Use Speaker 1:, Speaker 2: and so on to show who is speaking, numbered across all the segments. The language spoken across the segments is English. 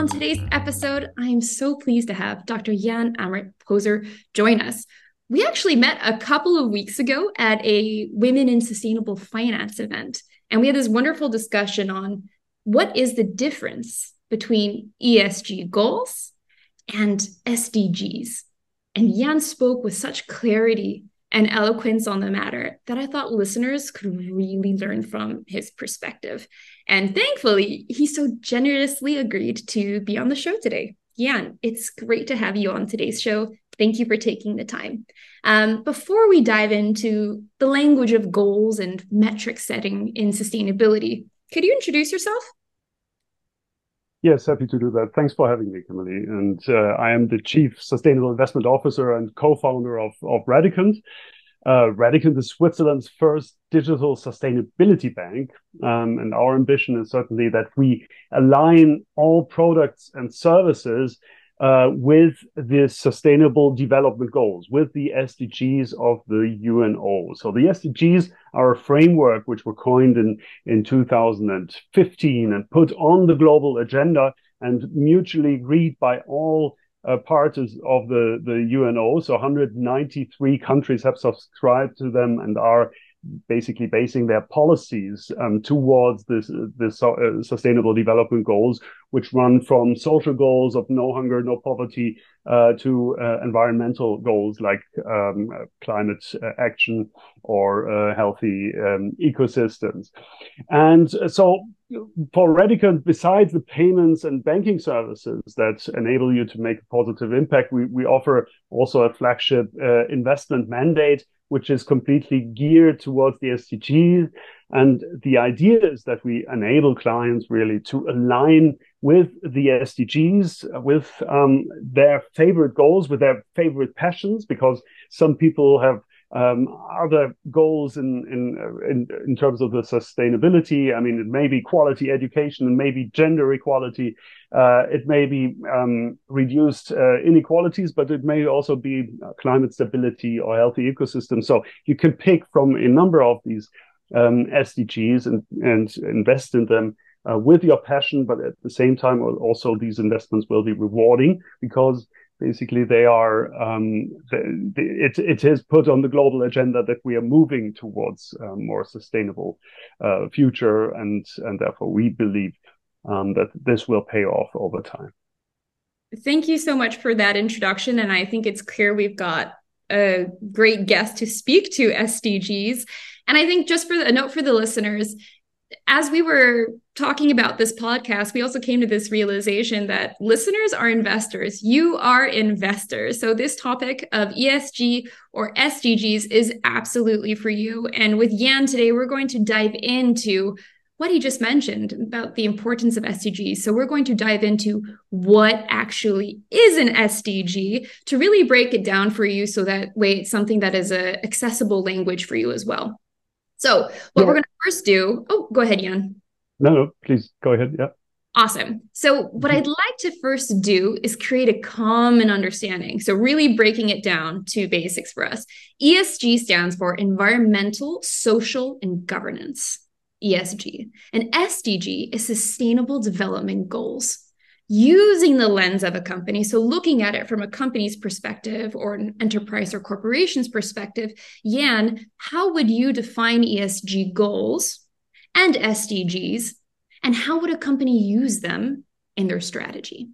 Speaker 1: on today's episode, I am so pleased to have Dr. Jan Amrit Poser join us. We actually met a couple of weeks ago at a Women in Sustainable Finance event, and we had this wonderful discussion on what is the difference between ESG goals and SDGs. And Jan spoke with such clarity and eloquence on the matter that I thought listeners could really learn from his perspective. And thankfully, he so generously agreed to be on the show today. Jan, it's great to have you on today's show. Thank you for taking the time. Um, before we dive into the language of goals and metric setting in sustainability, could you introduce yourself?
Speaker 2: Yes, happy to do that. Thanks for having me, Kimberly. And uh, I am the Chief Sustainable Investment Officer and co-founder of, of Radicant. Uh, Radicant is Switzerland's first digital sustainability bank. Um, and our ambition is certainly that we align all products and services uh, with the sustainable development goals, with the SDGs of the UNO. So the SDGs are a framework which were coined in, in 2015 and put on the global agenda and mutually agreed by all uh, parties of the, the UNO. So 193 countries have subscribed to them and are basically basing their policies um, towards this, this uh, sustainable development goals, which run from social goals of no hunger, no poverty, uh, to uh, environmental goals like um, climate action or uh, healthy um, ecosystems. And so for Radicant, besides the payments and banking services that enable you to make a positive impact, we, we offer also a flagship uh, investment mandate which is completely geared towards the SDGs. And the idea is that we enable clients really to align with the SDGs, with um, their favorite goals, with their favorite passions, because some people have um, other goals in, in, in in terms of the sustainability. I mean, it may be quality education, and maybe gender equality. Uh, it may be um, reduced uh, inequalities, but it may also be climate stability or healthy ecosystems. So you can pick from a number of these um, SDGs and and invest in them. Uh, with your passion, but at the same time, also these investments will be rewarding because basically they are um, it, it is put on the global agenda that we are moving towards a more sustainable uh, future and and therefore we believe um, that this will pay off over time.
Speaker 1: Thank you so much for that introduction and i think it's clear we've got a great guest to speak to sdgs and i think just for a note for the listeners as we were talking about this podcast, we also came to this realization that listeners are investors. You are investors. So, this topic of ESG or SDGs is absolutely for you. And with Jan today, we're going to dive into what he just mentioned about the importance of SDGs. So, we're going to dive into what actually is an SDG to really break it down for you so that way it's something that is a accessible language for you as well. So, what yeah. we're going to first do, oh, go ahead, Jan.
Speaker 2: No, no, please go ahead. Yeah.
Speaker 1: Awesome. So, what I'd like to first do is create a common understanding. So, really breaking it down to basics for us. ESG stands for environmental, social, and governance. ESG. And SDG is sustainable development goals using the lens of a company. So, looking at it from a company's perspective or an enterprise or corporation's perspective, Jan, how would you define ESG goals and SDGs? And how would a company use them in their strategy?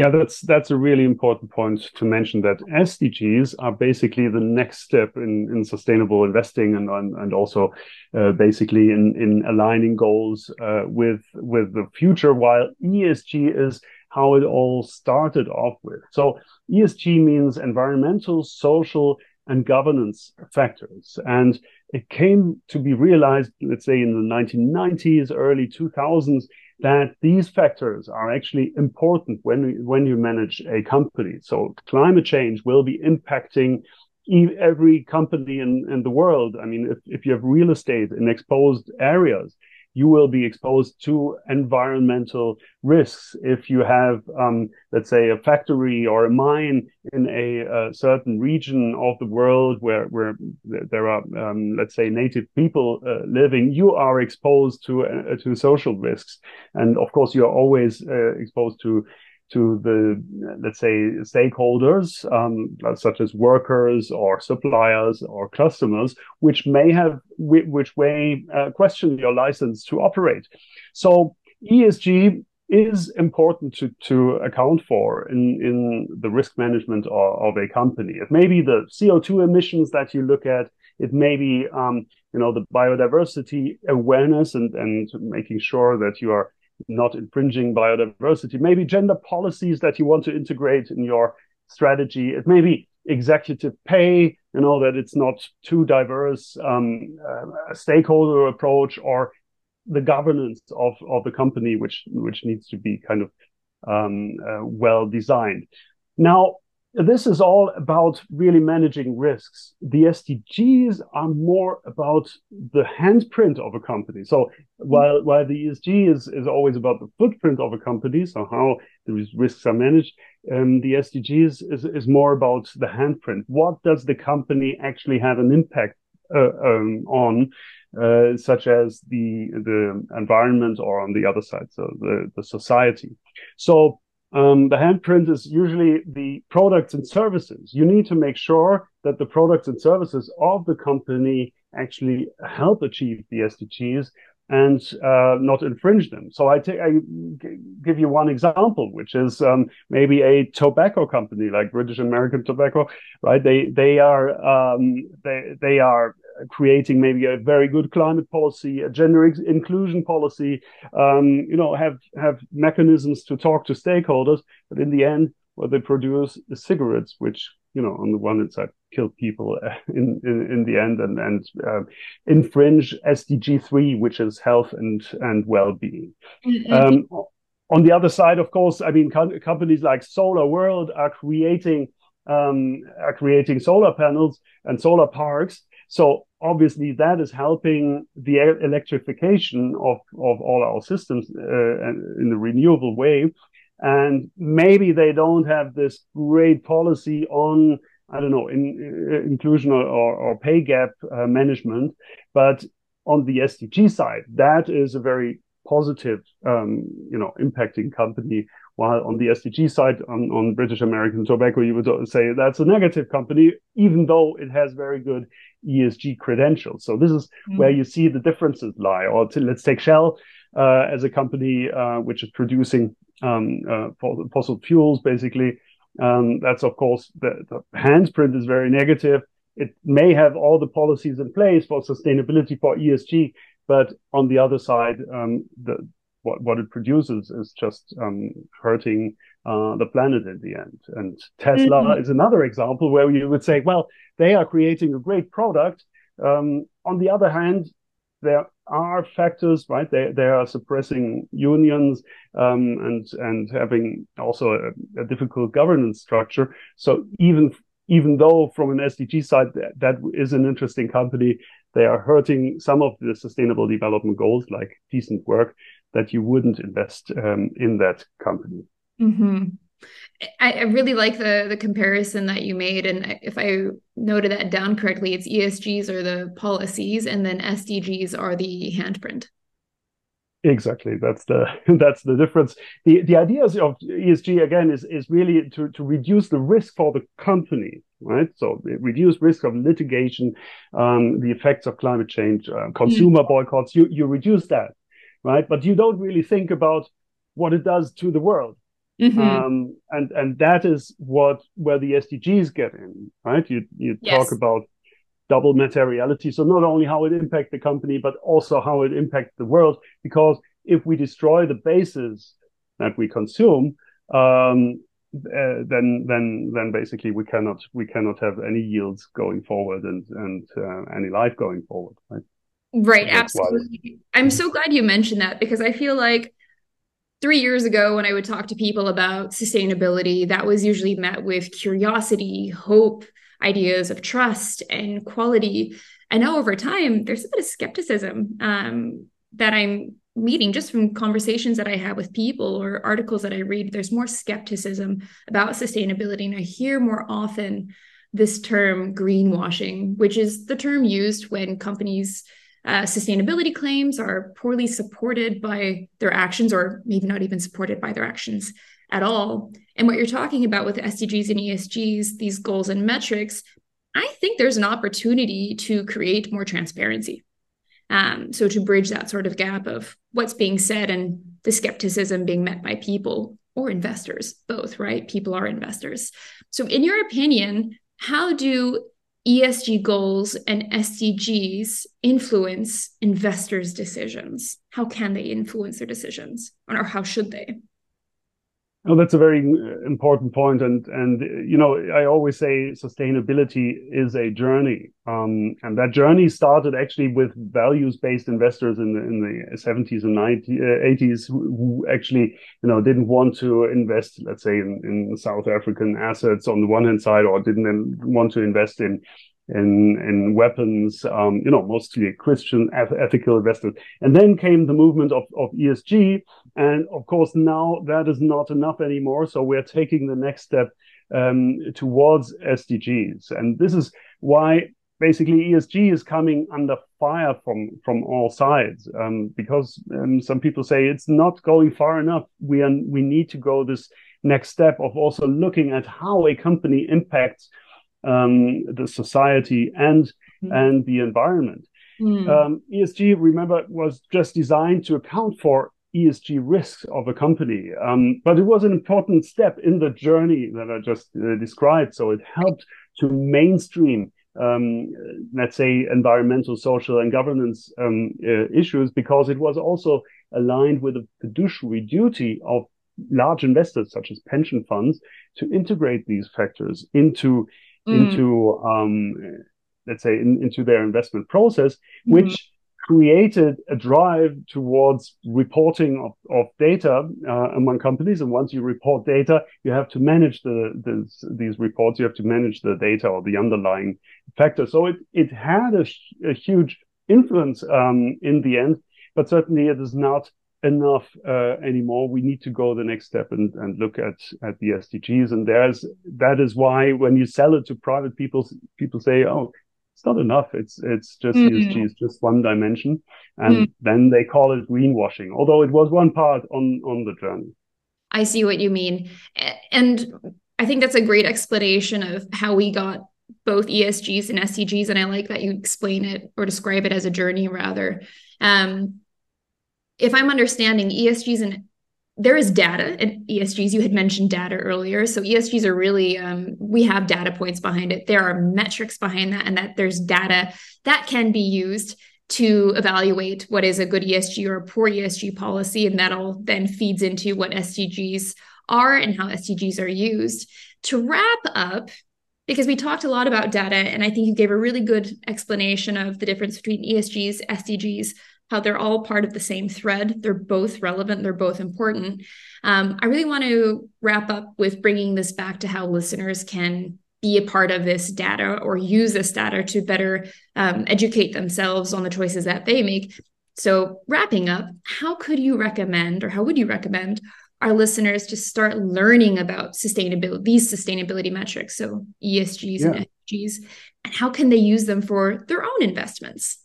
Speaker 2: Yeah, that's that's a really important point to mention that SDGs are basically the next step in, in sustainable investing and and also uh, basically in in aligning goals uh, with with the future. While ESG is how it all started off with. So ESG means environmental, social, and governance factors, and it came to be realized, let's say in the 1990s, early 2000s that these factors are actually important when when you manage a company. So climate change will be impacting every company in, in the world. I mean, if, if you have real estate in exposed areas, you will be exposed to environmental risks if you have, um, let's say, a factory or a mine in a, a certain region of the world where where there are, um, let's say, native people uh, living. You are exposed to uh, to social risks, and of course, you are always uh, exposed to to the let's say stakeholders um, such as workers or suppliers or customers which may have which may uh, question your license to operate so esg is important to, to account for in, in the risk management of, of a company. It may be the CO2 emissions that you look at. It may be, um, you know, the biodiversity awareness and, and making sure that you are not infringing biodiversity, maybe gender policies that you want to integrate in your strategy. It may be executive pay, you know, that it's not too diverse, um, uh, stakeholder approach, or the governance of, of the company, which which needs to be kind of um, uh, well designed. Now, this is all about really managing risks. The SDGs are more about the handprint of a company. So while while the ESG is is always about the footprint of a company, so how these risks are managed, um, the SDGs is is more about the handprint. What does the company actually have an impact uh, um, on, uh, such as the the environment or on the other side, so the the society. So um, the handprint is usually the products and services. You need to make sure that the products and services of the company actually help achieve the SDGs and uh, not infringe them. So I, give you one example, which is um, maybe a tobacco company like British American Tobacco, right? They they are um, they they are creating maybe a very good climate policy, a gender inclusion policy, um, you know, have have mechanisms to talk to stakeholders. But in the end, what they produce is cigarettes, which you know, on the one hand side, kill people in, in, in the end and and uh, infringe SDG three, which is health and and well being. Mm-hmm. Um, on the other side, of course, I mean, co- companies like Solar World are creating um, are creating solar panels and solar parks. So obviously that is helping the electrification of, of all our systems uh, in the renewable way. And maybe they don't have this great policy on, I don't know, in, uh, inclusion or, or, pay gap uh, management. But on the SDG side, that is a very positive, um, you know, impacting company. While on the SDG side, on, on British American Tobacco, you would say that's a negative company, even though it has very good ESG credentials. So this is mm. where you see the differences lie. Or to, let's take Shell uh, as a company uh, which is producing um, uh, fossil fuels, basically. Um, that's of course the, the handprint is very negative. It may have all the policies in place for sustainability for ESG, but on the other side, um, the, what, what it produces is just um, hurting uh, the planet in the end. And Tesla mm-hmm. is another example where you would say, well, they are creating a great product. Um, on the other hand, there are factors, right? They they are suppressing unions um, and and having also a, a, difficult governance structure. So even even though from an SDG side that, that is an interesting company, they are hurting some of the sustainable development goals like decent work that you wouldn't invest um, in that company.
Speaker 1: Mm-hmm. I, I, really like the the comparison that you made, and if I noted that down correctly, it's ESGs are the policies, and then SDGs are the handprint.
Speaker 2: Exactly, that's the that's the difference. the The ideas of ESG again is is really to to reduce the risk for the company, right? So reduce risk of litigation, um, the effects of climate change, uh, consumer mm. boycotts. You you reduce that, right? But you don't really think about what it does to the world Mm-hmm. Um, and and that is what where the SDGs get in, right? You you yes. talk about double materiality, so not only how it impacts the company, but also how it impacts the world. Because if we destroy the bases that we consume, um, uh, then then then basically we cannot we cannot have any yields going forward and and uh, any life going forward, right?
Speaker 1: Right, absolutely. I'm so glad you mentioned that because I feel like three years ago when i would talk to people about sustainability that was usually met with curiosity hope ideas of trust and quality and now over time there's a bit of skepticism um, that I'm meeting just from conversations that I have with people or articles that I read, there's more skepticism about sustainability. And I hear more often this term greenwashing, which is the term used when companies' uh, sustainability claims are poorly supported by their actions, or maybe not even supported by their actions at all. And what you're talking about with SDGs and ESGs, these goals and metrics, I think there's an opportunity to create more transparency. Um, so to bridge that sort of gap of what's being said and the skepticism being met by people or investors, both, right? People are investors. So, in your opinion, how do ESG goals and SDGs influence investors' decisions? How can they influence their decisions, or how should they?
Speaker 2: Oh, that's a very uh, important point, and and you know I always say sustainability is a journey, um, and that journey started actually with values-based investors in the in the 70s and 90s, uh, 80s who actually you know didn't want to invest, let's say, in, in South African assets on the one hand side, or didn't want to invest in in in weapons, um, you know, mostly Christian ethical investors. And then came the movement of, of ESG. And of course, now that is not enough anymore. So we're taking the next step um, towards SDGs. And this is why basically ESG is coming under fire from from all sides um, because um, some people say it's not going far enough. We are, we need to go this next step of also looking at how a company impacts um, the society and mm. and the environment. Mm. Um, ESG, remember, was just designed to account for ESG risks of a company, um, but it was an important step in the journey that I just uh, described. So it helped to mainstream, um, let's say, environmental, social, and governance um, uh, issues because it was also aligned with the fiduciary duty of large investors such as pension funds to integrate these factors into mm. into um, let's say in, into their investment process, mm-hmm. which created a drive towards reporting of, of data uh, among companies. And once you report data, you have to manage the, the, these reports. You have to manage the data or the underlying factors. So it it had a, a huge influence um, in the end, but certainly it is not enough uh, anymore. We need to go the next step and, and look at, at the SDGs. And there's that is why when you sell it to private people, people say, "Oh, it's not enough. It's it's just mm. ESG is just one dimension," and mm. then they call it greenwashing. Although it was one part on on the journey.
Speaker 1: I see what you mean, and I think that's a great explanation of how we got both ESGs and SDGs. And I like that you explain it or describe it as a journey rather. Um, if I'm understanding ESGs and there is data and ESGs. You had mentioned data earlier. So ESGs are really, um, we have data points behind it. There are metrics behind that, and that there's data that can be used to evaluate what is a good ESG or a poor ESG policy. And that all then feeds into what SDGs are and how SDGs are used. To wrap up, because we talked a lot about data, and I think you gave a really good explanation of the difference between ESGs, SDGs, how they're all part of the same thread. They're both relevant, they're both important. Um, I really want to wrap up with bringing this back to how listeners can be a part of this data or use this data to better um, educate themselves on the choices that they make. So, wrapping up, how could you recommend, or how would you recommend our listeners to start learning about sustainability, these sustainability metrics, so ESGs yeah. and SDGs, and how can they use them for their own investments?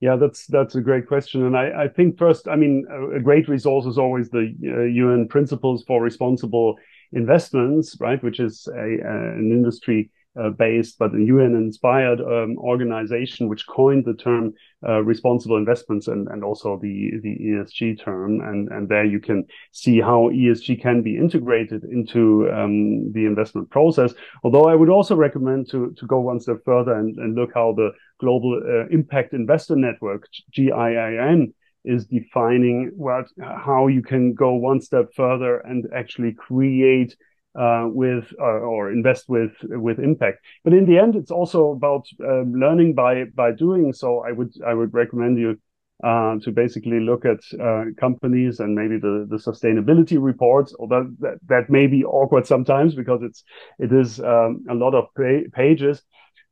Speaker 2: Yeah, that's that's a great question, and I, I think first, I mean, a, a great resource is always the uh, UN Principles for Responsible Investments, right? Which is a, an industry uh, based but a UN inspired um, organization which coined the term uh, responsible investments and, and also the, the ESG term. And, and there you can see how ESG can be integrated into um, the investment process. Although I would also recommend to, to go one step further and, and look how the Global uh, Impact Investor Network, GIIN, is defining what how you can go one step further and actually create uh, with uh, or invest with with impact. But in the end, it's also about uh, learning by by doing. So I would I would recommend you uh, to basically look at uh, companies and maybe the the sustainability reports. Although that that may be awkward sometimes because it's it is um, a lot of pages.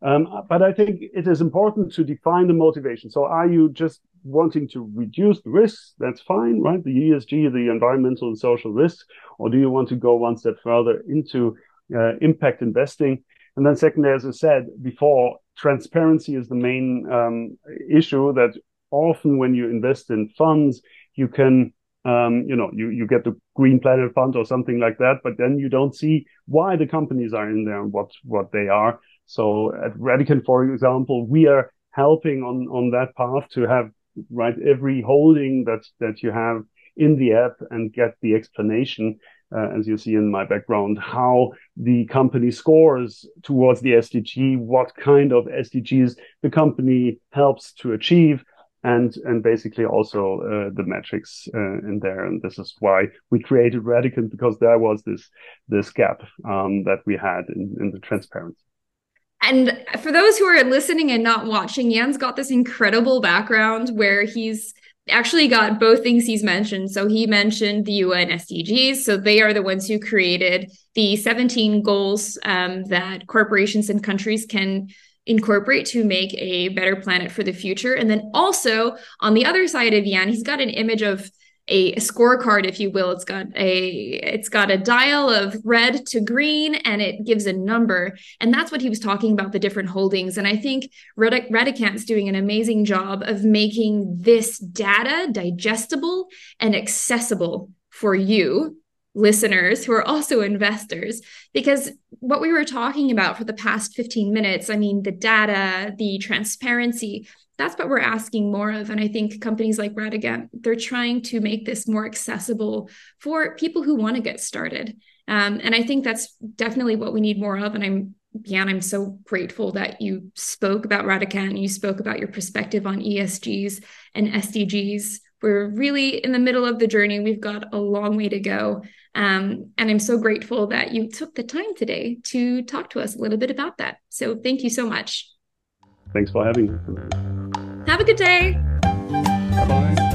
Speaker 2: Um, but I think it is important to define the motivation. So are you just wanting to reduce the risks, that's fine, right? The ESG, the environmental and social risks, or do you want to go one step further into uh, impact investing? And then, secondly, as I said before, transparency is the main um, issue that often when you invest in funds, you can um, you know, you, you get the Green Planet Fund or something like that, but then you don't see why the companies are in there and what, what they are. So at Radicant, for example, we are helping on, on that path to have, right, every holding that, that you have in the app and get the explanation, uh, as you see in my background, how the company scores towards the SDG, what kind of SDGs the company helps to achieve and and basically also uh, the metrics uh, in there. And this is why we created Radicant because there was this this gap um, that we had in, in the transparency.
Speaker 1: And for those who are listening and not watching, Jan's got this incredible background where he's actually got both things he's mentioned. So he mentioned the UN SDGs. So they are the ones who created the 17 goals um, that corporations and countries can incorporate to make a better planet for the future. And then also on the other side of Jan, he's got an image of a, scorecard, if you will. It's got a it's got a dial of red to green, and it gives a number. And that's what he was talking about the different holdings. And I think Redic- Radicant's doing an amazing job of making this data digestible and accessible for you listeners who are also investors because what we were talking about for the past 15 minutes i mean the data the transparency that's what we're asking more of and i think companies like Radicant they're trying to make this more accessible for people who want to get started um, and i think that's definitely what we need more of and i'm Jan, I'm so grateful that you spoke about Radicant. You spoke about your perspective on ESGs and SDGs. We're really in the middle of the journey. We've got a long way to go. Um, and I'm so grateful that you took the time today to talk to us a little bit about that. So thank you so much.
Speaker 2: Thanks for having me.
Speaker 1: Have a good day. Bye bye.